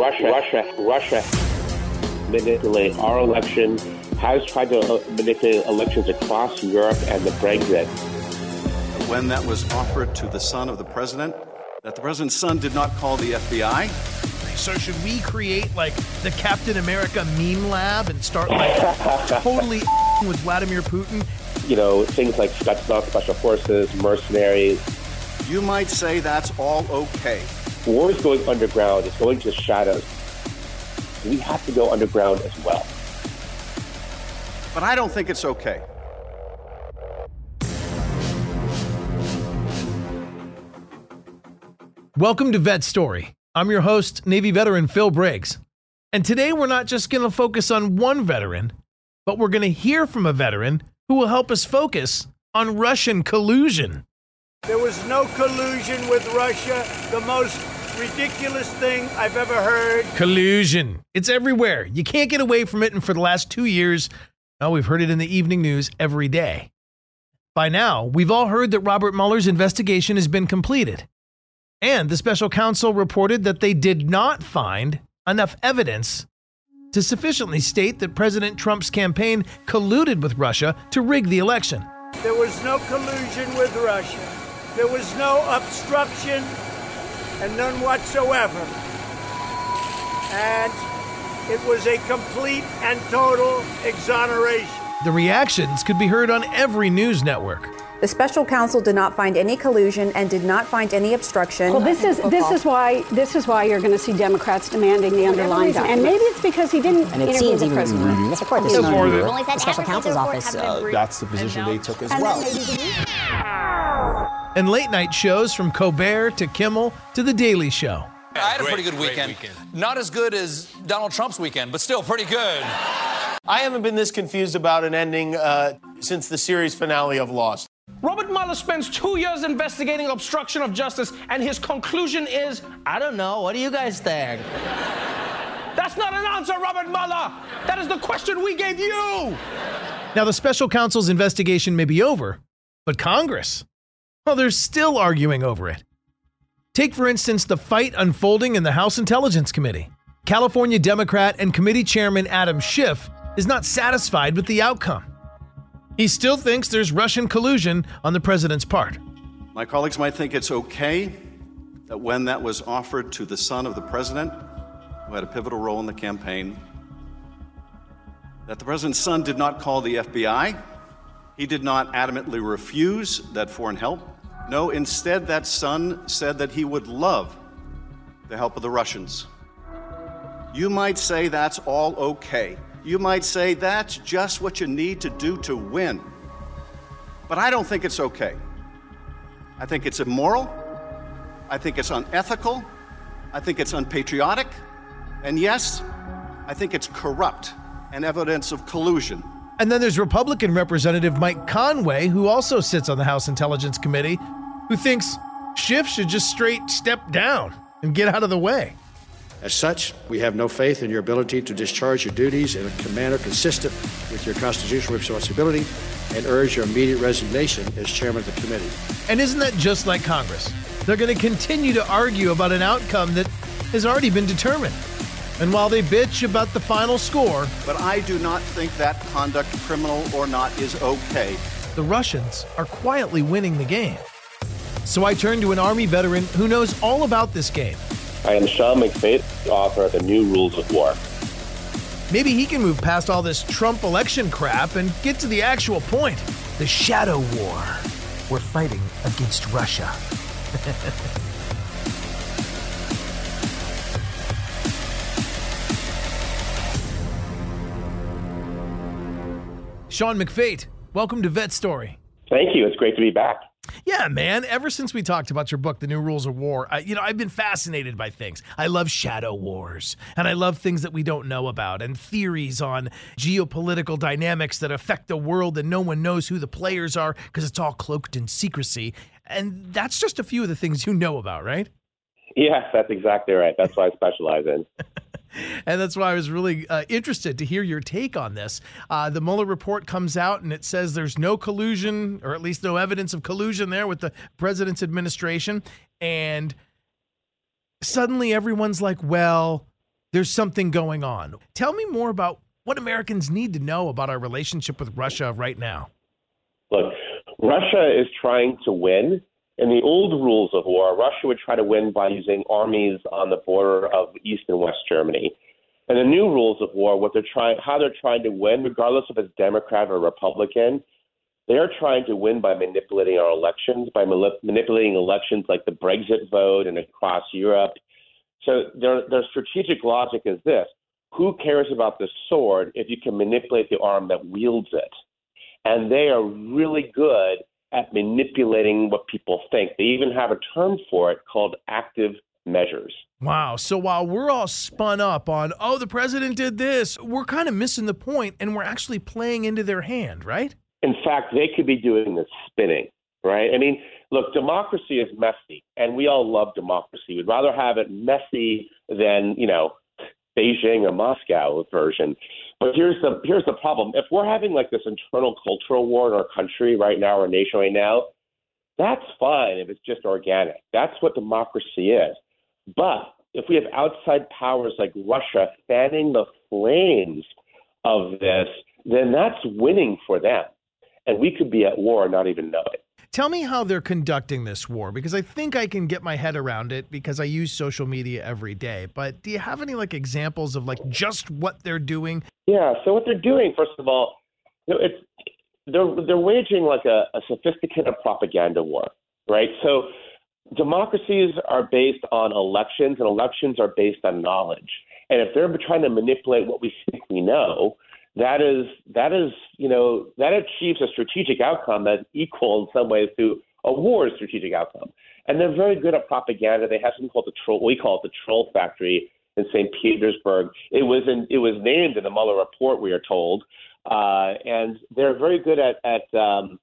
Russia, Russia, Russia manipulate our election, has tried to uh, manipulate elections across Europe and the Brexit. When that was offered to the son of the president, that the president's son did not call the FBI. So should we create like the Captain America meme lab and start like totally with Vladimir Putin? You know, things like special, special forces, mercenaries. You might say that's all okay. War is going underground. It's going to the shadows. We have to go underground as well. But I don't think it's okay. Welcome to Vet Story. I'm your host, Navy veteran Phil Briggs. And today we're not just going to focus on one veteran, but we're going to hear from a veteran who will help us focus on Russian collusion. There was no collusion with Russia. The most ridiculous thing I've ever heard. Collusion. It's everywhere. You can't get away from it. And for the last two years, well, we've heard it in the evening news every day. By now, we've all heard that Robert Mueller's investigation has been completed. And the special counsel reported that they did not find enough evidence to sufficiently state that President Trump's campaign colluded with Russia to rig the election. There was no collusion with Russia. There was no obstruction and none whatsoever. And it was a complete and total exoneration. The reactions could be heard on every news network. The special counsel did not find any collusion and did not find any obstruction. Well, this is this is why this is why you're going to see Democrats demanding the underlying and maybe it's because he didn't and it interview seems the even president. mm, this report, this is the the special counsel's office. Uh, that's the position they took as And well. And late night shows from Colbert to Kimmel to The Daily Show. I had a pretty good weekend. Not as good as Donald Trump's weekend, but still pretty good. I haven't been this confused about an ending uh, since the series finale of Lost. Robert Mueller spends two years investigating obstruction of justice, and his conclusion is I don't know. What do you guys think? That's not an answer, Robert Mueller. That is the question we gave you. Now, the special counsel's investigation may be over, but Congress, they're still arguing over it. Take, for instance, the fight unfolding in the House Intelligence Committee. California Democrat and committee chairman Adam Schiff is not satisfied with the outcome. He still thinks there's Russian collusion on the president's part. My colleagues might think it's okay that when that was offered to the son of the president, who had a pivotal role in the campaign, that the president's son did not call the FBI. He did not adamantly refuse that foreign help. No, instead, that son said that he would love the help of the Russians. You might say that's all okay. You might say that's just what you need to do to win. But I don't think it's okay. I think it's immoral. I think it's unethical. I think it's unpatriotic. And yes, I think it's corrupt and evidence of collusion. And then there's Republican Representative Mike Conaway, who also sits on the House Intelligence Committee, who thinks Schiff should just straight step down and get out of the way. As such, we have no faith in your ability to discharge your duties in a manner consistent with your constitutional responsibility and urge your immediate resignation as chairman of the committee. And isn't that just like Congress? They're going to continue to argue about an outcome that has already been determined. And while they bitch about the final score, But I do not think that conduct, criminal or not, is okay. the Russians are quietly winning the game. So I turn to an Army veteran who knows all about this game. I am Sean McFate, author of The New Rules of War. Maybe he can move past all this Trump election crap and get to the actual point the shadow war. We're fighting against Russia. Sean McFate, welcome to Vet Story. Thank you. It's great to be back. Yeah, man. Ever since we talked about your book, The New Rules of War, I, you know, I've been fascinated by things. I love shadow wars, and I love things that we don't know about, and theories on geopolitical dynamics that affect the world, and no one knows who the players are because it's all cloaked in secrecy. And that's just a few of the things you know about, right? Yes, that's exactly right. That's what I specialize in. And that's why I was really uh, interested to hear your take on this. Uh, the Mueller report comes out and it says there's no collusion, or at least no evidence of collusion there with the president's administration. And suddenly everyone's like, well, there's something going on. Tell me more about what Americans need to know about our relationship with Russia right now. Look, Russia is trying to win. In the old rules of war, Russia would try to win by using armies on the border of East and West Germany. And the new rules of war, what they're trying, how they're trying to win, regardless if it's Democrat or Republican, they are trying to win by manipulating our elections, by manipulating elections like the Brexit vote and across Europe. So their their strategic logic is this: Who cares about the sword if you can manipulate the arm that wields it? And they are really good at manipulating what people think. They even have a term for it called active measures. Wow. So while we're all spun up on, oh, the president did this, we're kind of missing the point and we're actually playing into their hand, right? In fact, they could be doing the spinning, right? I mean, look, democracy is messy, and we all love democracy. We'd rather have it messy than, you know, Beijing or Moscow version. But here's the here's the problem. If we're having like this internal cultural war in our country right now, our nation right now, that's fine if it's just organic. That's what democracy is. But if we have outside powers like Russia fanning the flames of this, then that's winning for them. And we could be at war and not even know it. Tell me how they're conducting this war because I think I can get my head around it because I use social media every day. But do you have any like examples of like just what they're doing? Yeah, so what they're doing first of all, you know, it's they're they're waging like a, a sophisticated propaganda war, right? So democracies are based on elections, and elections are based on knowledge. And if they're trying to manipulate what we think we know, that is that is you know that achieves a strategic outcome that's equal in some ways to a war strategic outcome. And they're very good at propaganda. They have something called the troll. We call it the troll factory in St. Petersburg. It was in, it was named in the Mueller report. We are told, uh, and they're very good at at um,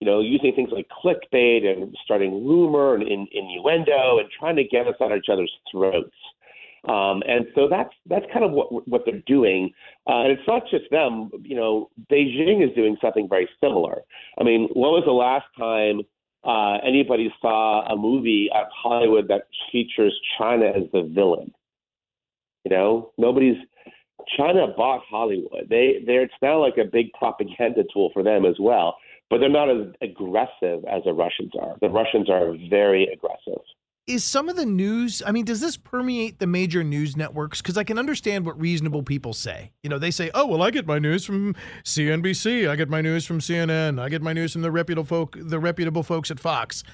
you know, using things like clickbait and starting rumor and in, innuendo and trying to get us at each other's throats. Um, and so that's that's kind of what what they're doing. Uh, and it's not just them. You know, Beijing is doing something very similar. I mean, when was the last time uh, anybody saw a movie at Hollywood that features China as the villain? You know, nobody's. China bought Hollywood. They, they're it's now like a big propaganda tool for them as well but they're not as aggressive as the Russians are. The Russians are very aggressive. Is some of the news, I mean, does this permeate the major news networks? Because I can understand what reasonable people say. You know, they say, oh, well, I get my news from CNBC. I get my news from CNN. I get my news from the reputable folk, the reputable folks at Fox.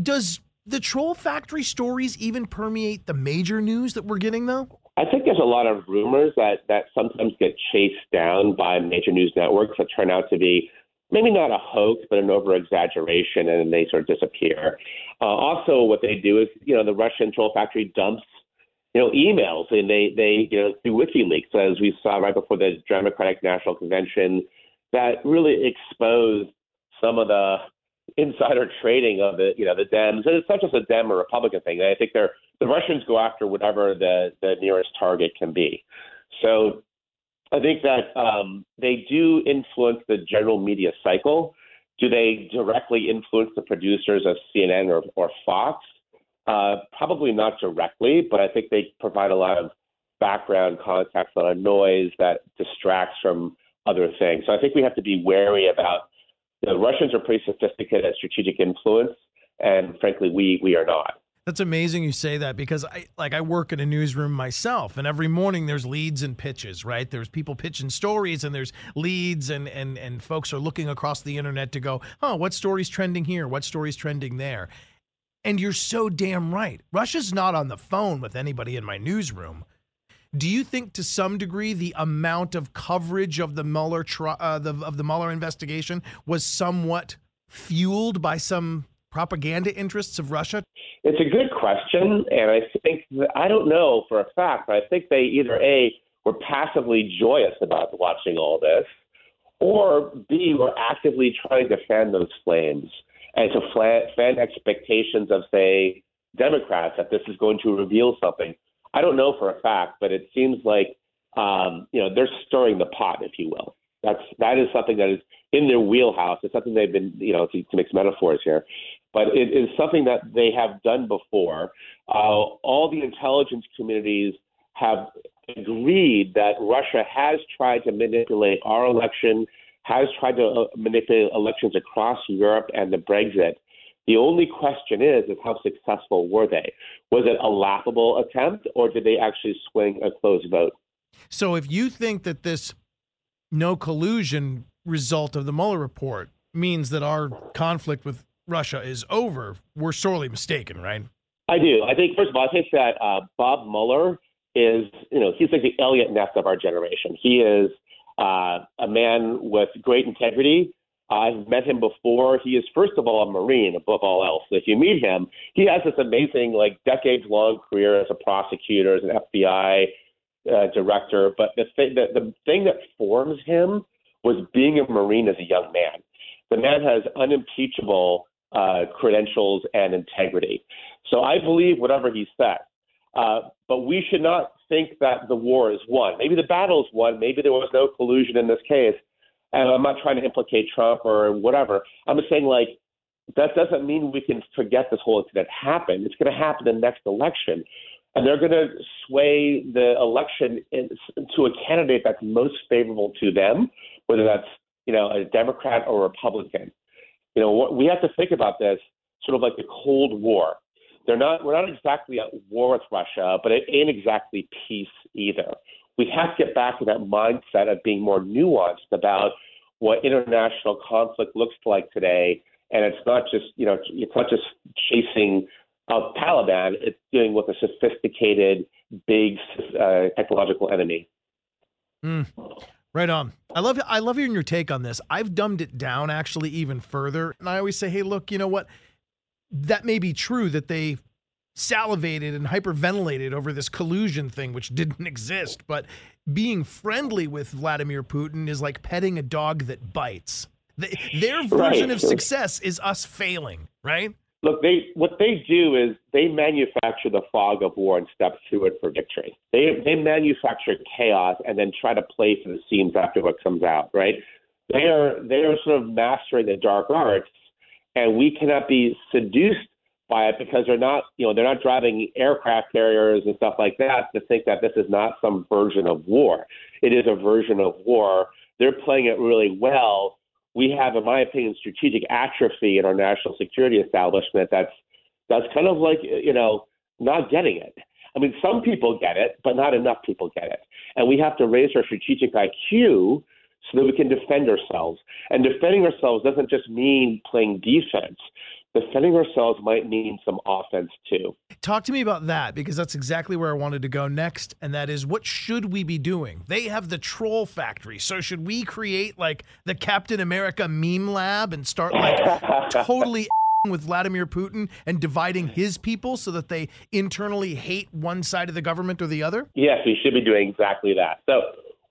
Does the troll factory stories even permeate the major news that we're getting, though? I think there's a lot of rumors that, that sometimes get chased down by major news networks that turn out to be maybe not a hoax, but an over exaggeration, and they sort of disappear. Uh, also, what they do is, you know, the Russian troll factory dumps, you know, emails, and they they you know through WikiLeaks, as we saw right before the Democratic National Convention, that really exposed some of the insider trading of the you know the Dems, and it's not just a Dem or Republican thing. I think they're the Russians go after whatever the the nearest target can be. So I think that um, they do influence the general media cycle. Do they directly influence the producers of CNN or, or Fox? Uh, probably not directly, but I think they provide a lot of background context, a lot of noise that distracts from other things. So I think we have to be wary about. The Russians are pretty sophisticated at strategic influence, and frankly, we we are not. That's amazing you say that because I like I work in a newsroom myself and every morning there's leads and pitches, right? There's people pitching stories and there's leads and and and folks are looking across the internet to go, "Oh, what story's trending here? What story's trending there?" And you're so damn right. Russia's not on the phone with anybody in my newsroom. Do you think, to some degree, the amount of coverage of the Mueller uh, the, of the Mueller investigation was somewhat fueled by some propaganda interests of Russia? It's a good question, and I think I don't know for a fact. but I think they either a were passively joyous about watching all this, or b were actively trying to fan those flames and to fan expectations of say Democrats that this is going to reveal something. I don't know for a fact, but it seems like um, you know they're stirring the pot, if you will. That's that is something that is in their wheelhouse. It's something they've been, you know, to, to mix metaphors here, but it is something that they have done before. Uh, all the intelligence communities have agreed that Russia has tried to manipulate our election, has tried to uh, manipulate elections across Europe and the Brexit. The only question is, is how successful were they? Was it a laughable attempt, or did they actually swing a close vote? So, if you think that this no collusion result of the Mueller report means that our conflict with Russia is over, we're sorely mistaken, right? I do. I think, first of all, I think that uh, Bob Mueller is, you know, he's like the Eliot Ness of our generation. He is uh, a man with great integrity. I've met him before. He is, first of all, a Marine above all else. If you meet him, he has this amazing, like, decades long career as a prosecutor, as an FBI uh, director. But the thing, that, the thing that forms him was being a Marine as a young man. The man has unimpeachable uh, credentials and integrity. So I believe whatever he says. Uh, but we should not think that the war is won. Maybe the battle is won. Maybe there was no collusion in this case. And I'm not trying to implicate Trump or whatever. I'm just saying, like, that doesn't mean we can forget this whole incident happened. It's going to happen in the next election. And they're going to sway the election in, to a candidate that's most favorable to them, whether that's you know a Democrat or Republican. You know, we have to think about this sort of like the Cold War. They're not we're not exactly at war with Russia, but it ain't exactly peace either. We have to get back to that mindset of being more nuanced about what international conflict looks like today. And it's not just, you know, it's not just chasing uh, Taliban. It's dealing with a sophisticated, big uh, technological enemy. Mm. Right on. I love I love hearing your take on this. I've dumbed it down actually even further, and I always say, hey, look, you know what? that may be true that they salivated and hyperventilated over this collusion thing, which didn't exist. But being friendly with Vladimir Putin is like petting a dog that bites. They, their version right. of success is us failing, right? Look, they what they do is they manufacture the fog of war and step through it for victory. They they manufacture chaos and then try to play for the seams after what comes out, right? They are they are sort of mastering the dark arts and we cannot be seduced by it because they're not, you know, they're not driving aircraft carriers and stuff like that to think that this is not some version of war. It is a version of war. They're playing it really well. We have, in my opinion, strategic atrophy in our national security establishment. That's that's kind of like you know not getting it. I mean, some people get it, but not enough people get it. And we have to raise our strategic IQ so that we can defend ourselves. And defending ourselves doesn't just mean playing defense. Defending ourselves might mean some offense too. Talk to me about that because that's exactly where I wanted to go next. And that is what should we be doing? They have the troll factory. So should we create like the Captain America meme lab and start like totally with Vladimir Putin and dividing his people so that they internally hate one side of the government or the other? Yes, we should be doing exactly that. So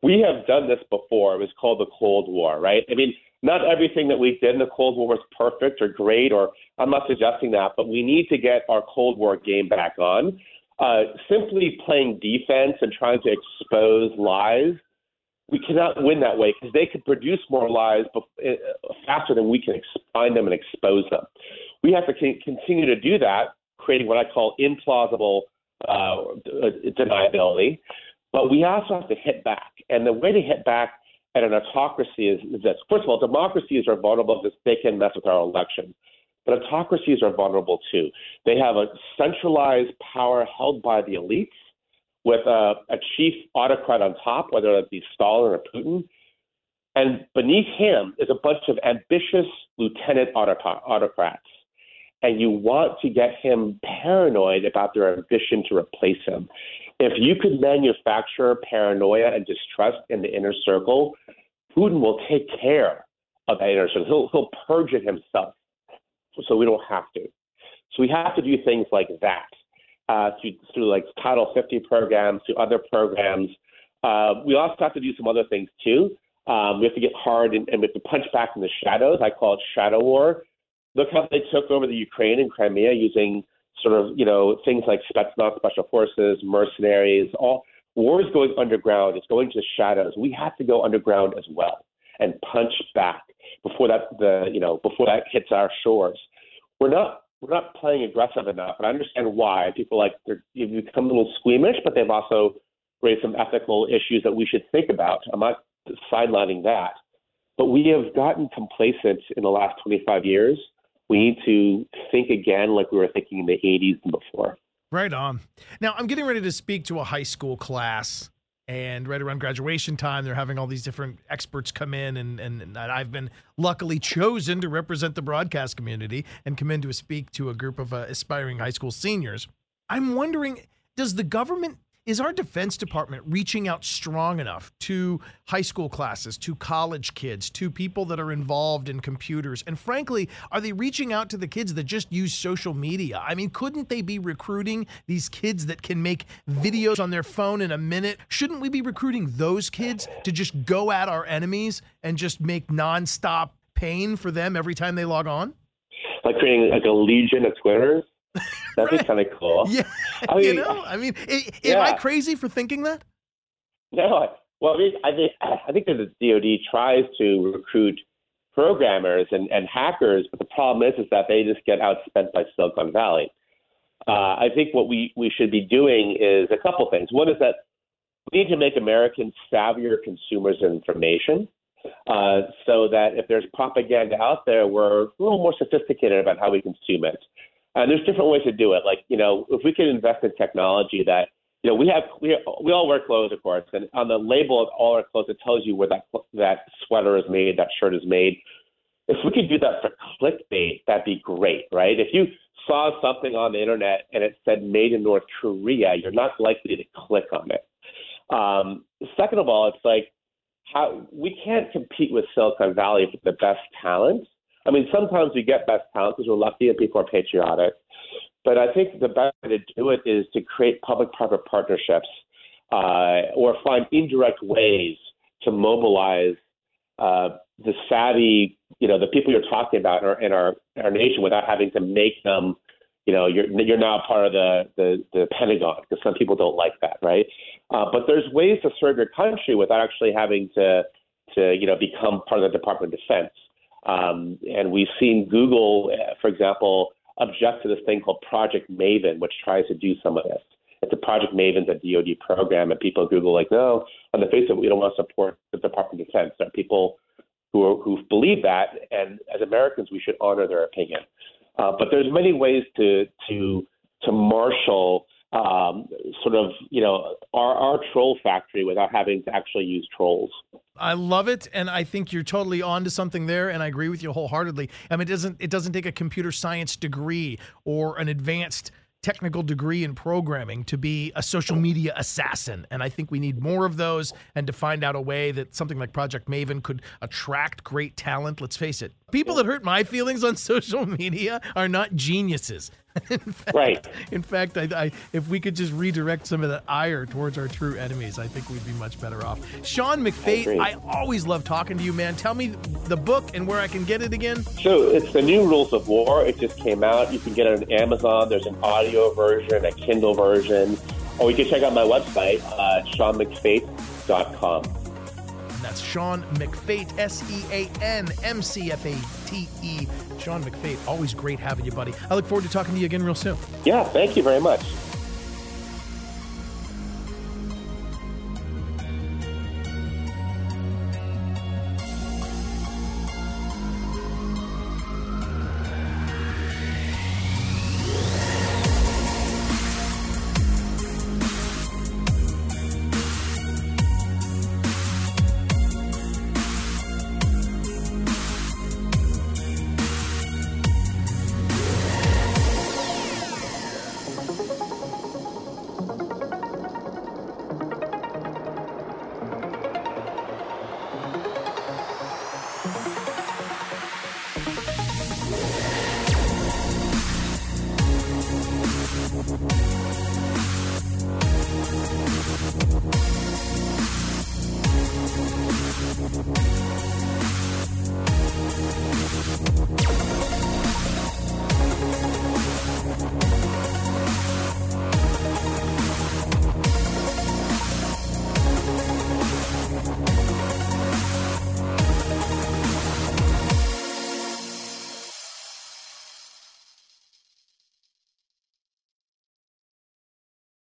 we have done this before. It was called the Cold War, right? I mean, not everything that we did in the Cold War was perfect or great, or I'm not suggesting that, but we need to get our Cold War game back on. Uh, simply playing defense and trying to expose lies, we cannot win that way because they could produce more lies uh, faster than we can ex- find them and expose them. We have to c- continue to do that, creating what I call implausible uh, deniability. But we also have to hit back. And the way to hit back at an autocracy is, is this. First of all, democracies are vulnerable because they can mess with our elections. But autocracies are vulnerable too. They have a centralized power held by the elites with a, a chief autocrat on top, whether that be Stalin or Putin. And beneath him is a bunch of ambitious lieutenant autocrats. And you want to get him paranoid about their ambition to replace him. If you could manufacture paranoia and distrust in the inner circle, Putin will take care of that inner circle. He'll, he'll purge it himself so we don't have to. So we have to do things like that uh, through, through like Title 50 programs, through other programs. Uh, we also have to do some other things too. Um, we have to get hard and, and we have to punch back in the shadows. I call it shadow war. Look how they took over the Ukraine and Crimea using sort of, you know, things like special forces, mercenaries, all war is going underground. It's going to the shadows. We have to go underground as well and punch back before that the you know before that hits our shores. We're not we're not playing aggressive enough, and I understand why people like they're, become a little squeamish, but they've also raised some ethical issues that we should think about. I'm not sidelining that. But we have gotten complacent in the last 25 years. We need to think again like we were thinking in the 80s and before. Right on. Now, I'm getting ready to speak to a high school class, and right around graduation time, they're having all these different experts come in, and, and, and I've been luckily chosen to represent the broadcast community and come in to speak to a group of uh, aspiring high school seniors. I'm wondering does the government is our Defense Department reaching out strong enough to high school classes, to college kids, to people that are involved in computers? And frankly, are they reaching out to the kids that just use social media? I mean, couldn't they be recruiting these kids that can make videos on their phone in a minute? Shouldn't we be recruiting those kids to just go at our enemies and just make nonstop pain for them every time they log on? Like creating like a legion of Twitters? That'd right. be kind of cool. Yeah, I mean, you know, I mean, yeah. am I crazy for thinking that? No, well, I mean, I think I think that the DoD tries to recruit programmers and, and hackers, but the problem is is that they just get outspent by Silicon Valley. Uh, I think what we, we should be doing is a couple things. One is that we need to make Americans savvier consumers of information uh, so that if there's propaganda out there, we're a little more sophisticated about how we consume it. Uh, there's different ways to do it. Like, you know, if we could invest in technology that, you know, we have, we, we all wear clothes, of course, and on the label of all our clothes, it tells you where that, that sweater is made, that shirt is made. If we could do that for clickbait, that'd be great, right? If you saw something on the internet and it said made in North Korea, you're not likely to click on it. Um, second of all, it's like how we can't compete with Silicon Valley for the best talent I mean, sometimes we get best talent because we're lucky and people are patriotic. But I think the best way to do it is to create public-private partnerships uh, or find indirect ways to mobilize uh, the savvy, you know, the people you're talking about in our, in our, our nation without having to make them, you know, you're you're now part of the the, the Pentagon because some people don't like that, right? Uh, but there's ways to serve your country without actually having to to you know become part of the Department of Defense. Um, and we've seen Google, uh, for example, object to this thing called Project Maven, which tries to do some of this. It's a Project Maven's a DoD program, and people at Google like, no, on the face of it, we don't want to support the Department of Defense. There are people who are, who believe that, and as Americans, we should honor their opinion. Uh, but there's many ways to to to marshal um, sort of you know our, our troll factory without having to actually use trolls. I love it, and I think you're totally on to something there, and I agree with you wholeheartedly. I mean, it doesn't it doesn't take a computer science degree or an advanced technical degree in programming to be a social media assassin. And I think we need more of those and to find out a way that something like Project Maven could attract great talent. Let's face it, people that hurt my feelings on social media are not geniuses. In fact, right. In fact, I, I, if we could just redirect some of that ire towards our true enemies, I think we'd be much better off. Sean McFate, I, I, always love talking to you, man. Tell me the book and where I can get it again. So it's the New Rules of War. It just came out. You can get it on Amazon. There's an audio version, a Kindle version, or you can check out my website, uh, SeanMcFate.com. That's Sean McFate, S E A N M C F A T E. Sean McFate, always great having you, buddy. I look forward to talking to you again real soon. Yeah, thank you very much.